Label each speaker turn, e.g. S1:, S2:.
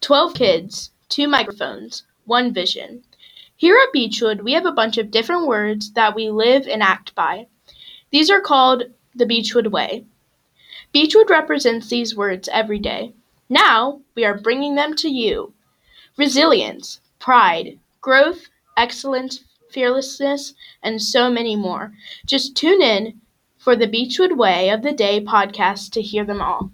S1: 12 kids, two microphones, one vision. Here at Beechwood, we have a bunch of different words that we live and act by. These are called the Beechwood Way. Beechwood represents these words every day. Now, we are bringing them to you. Resilience, pride, growth, excellence, fearlessness, and so many more. Just tune in for the Beechwood Way of the Day podcast to hear them all.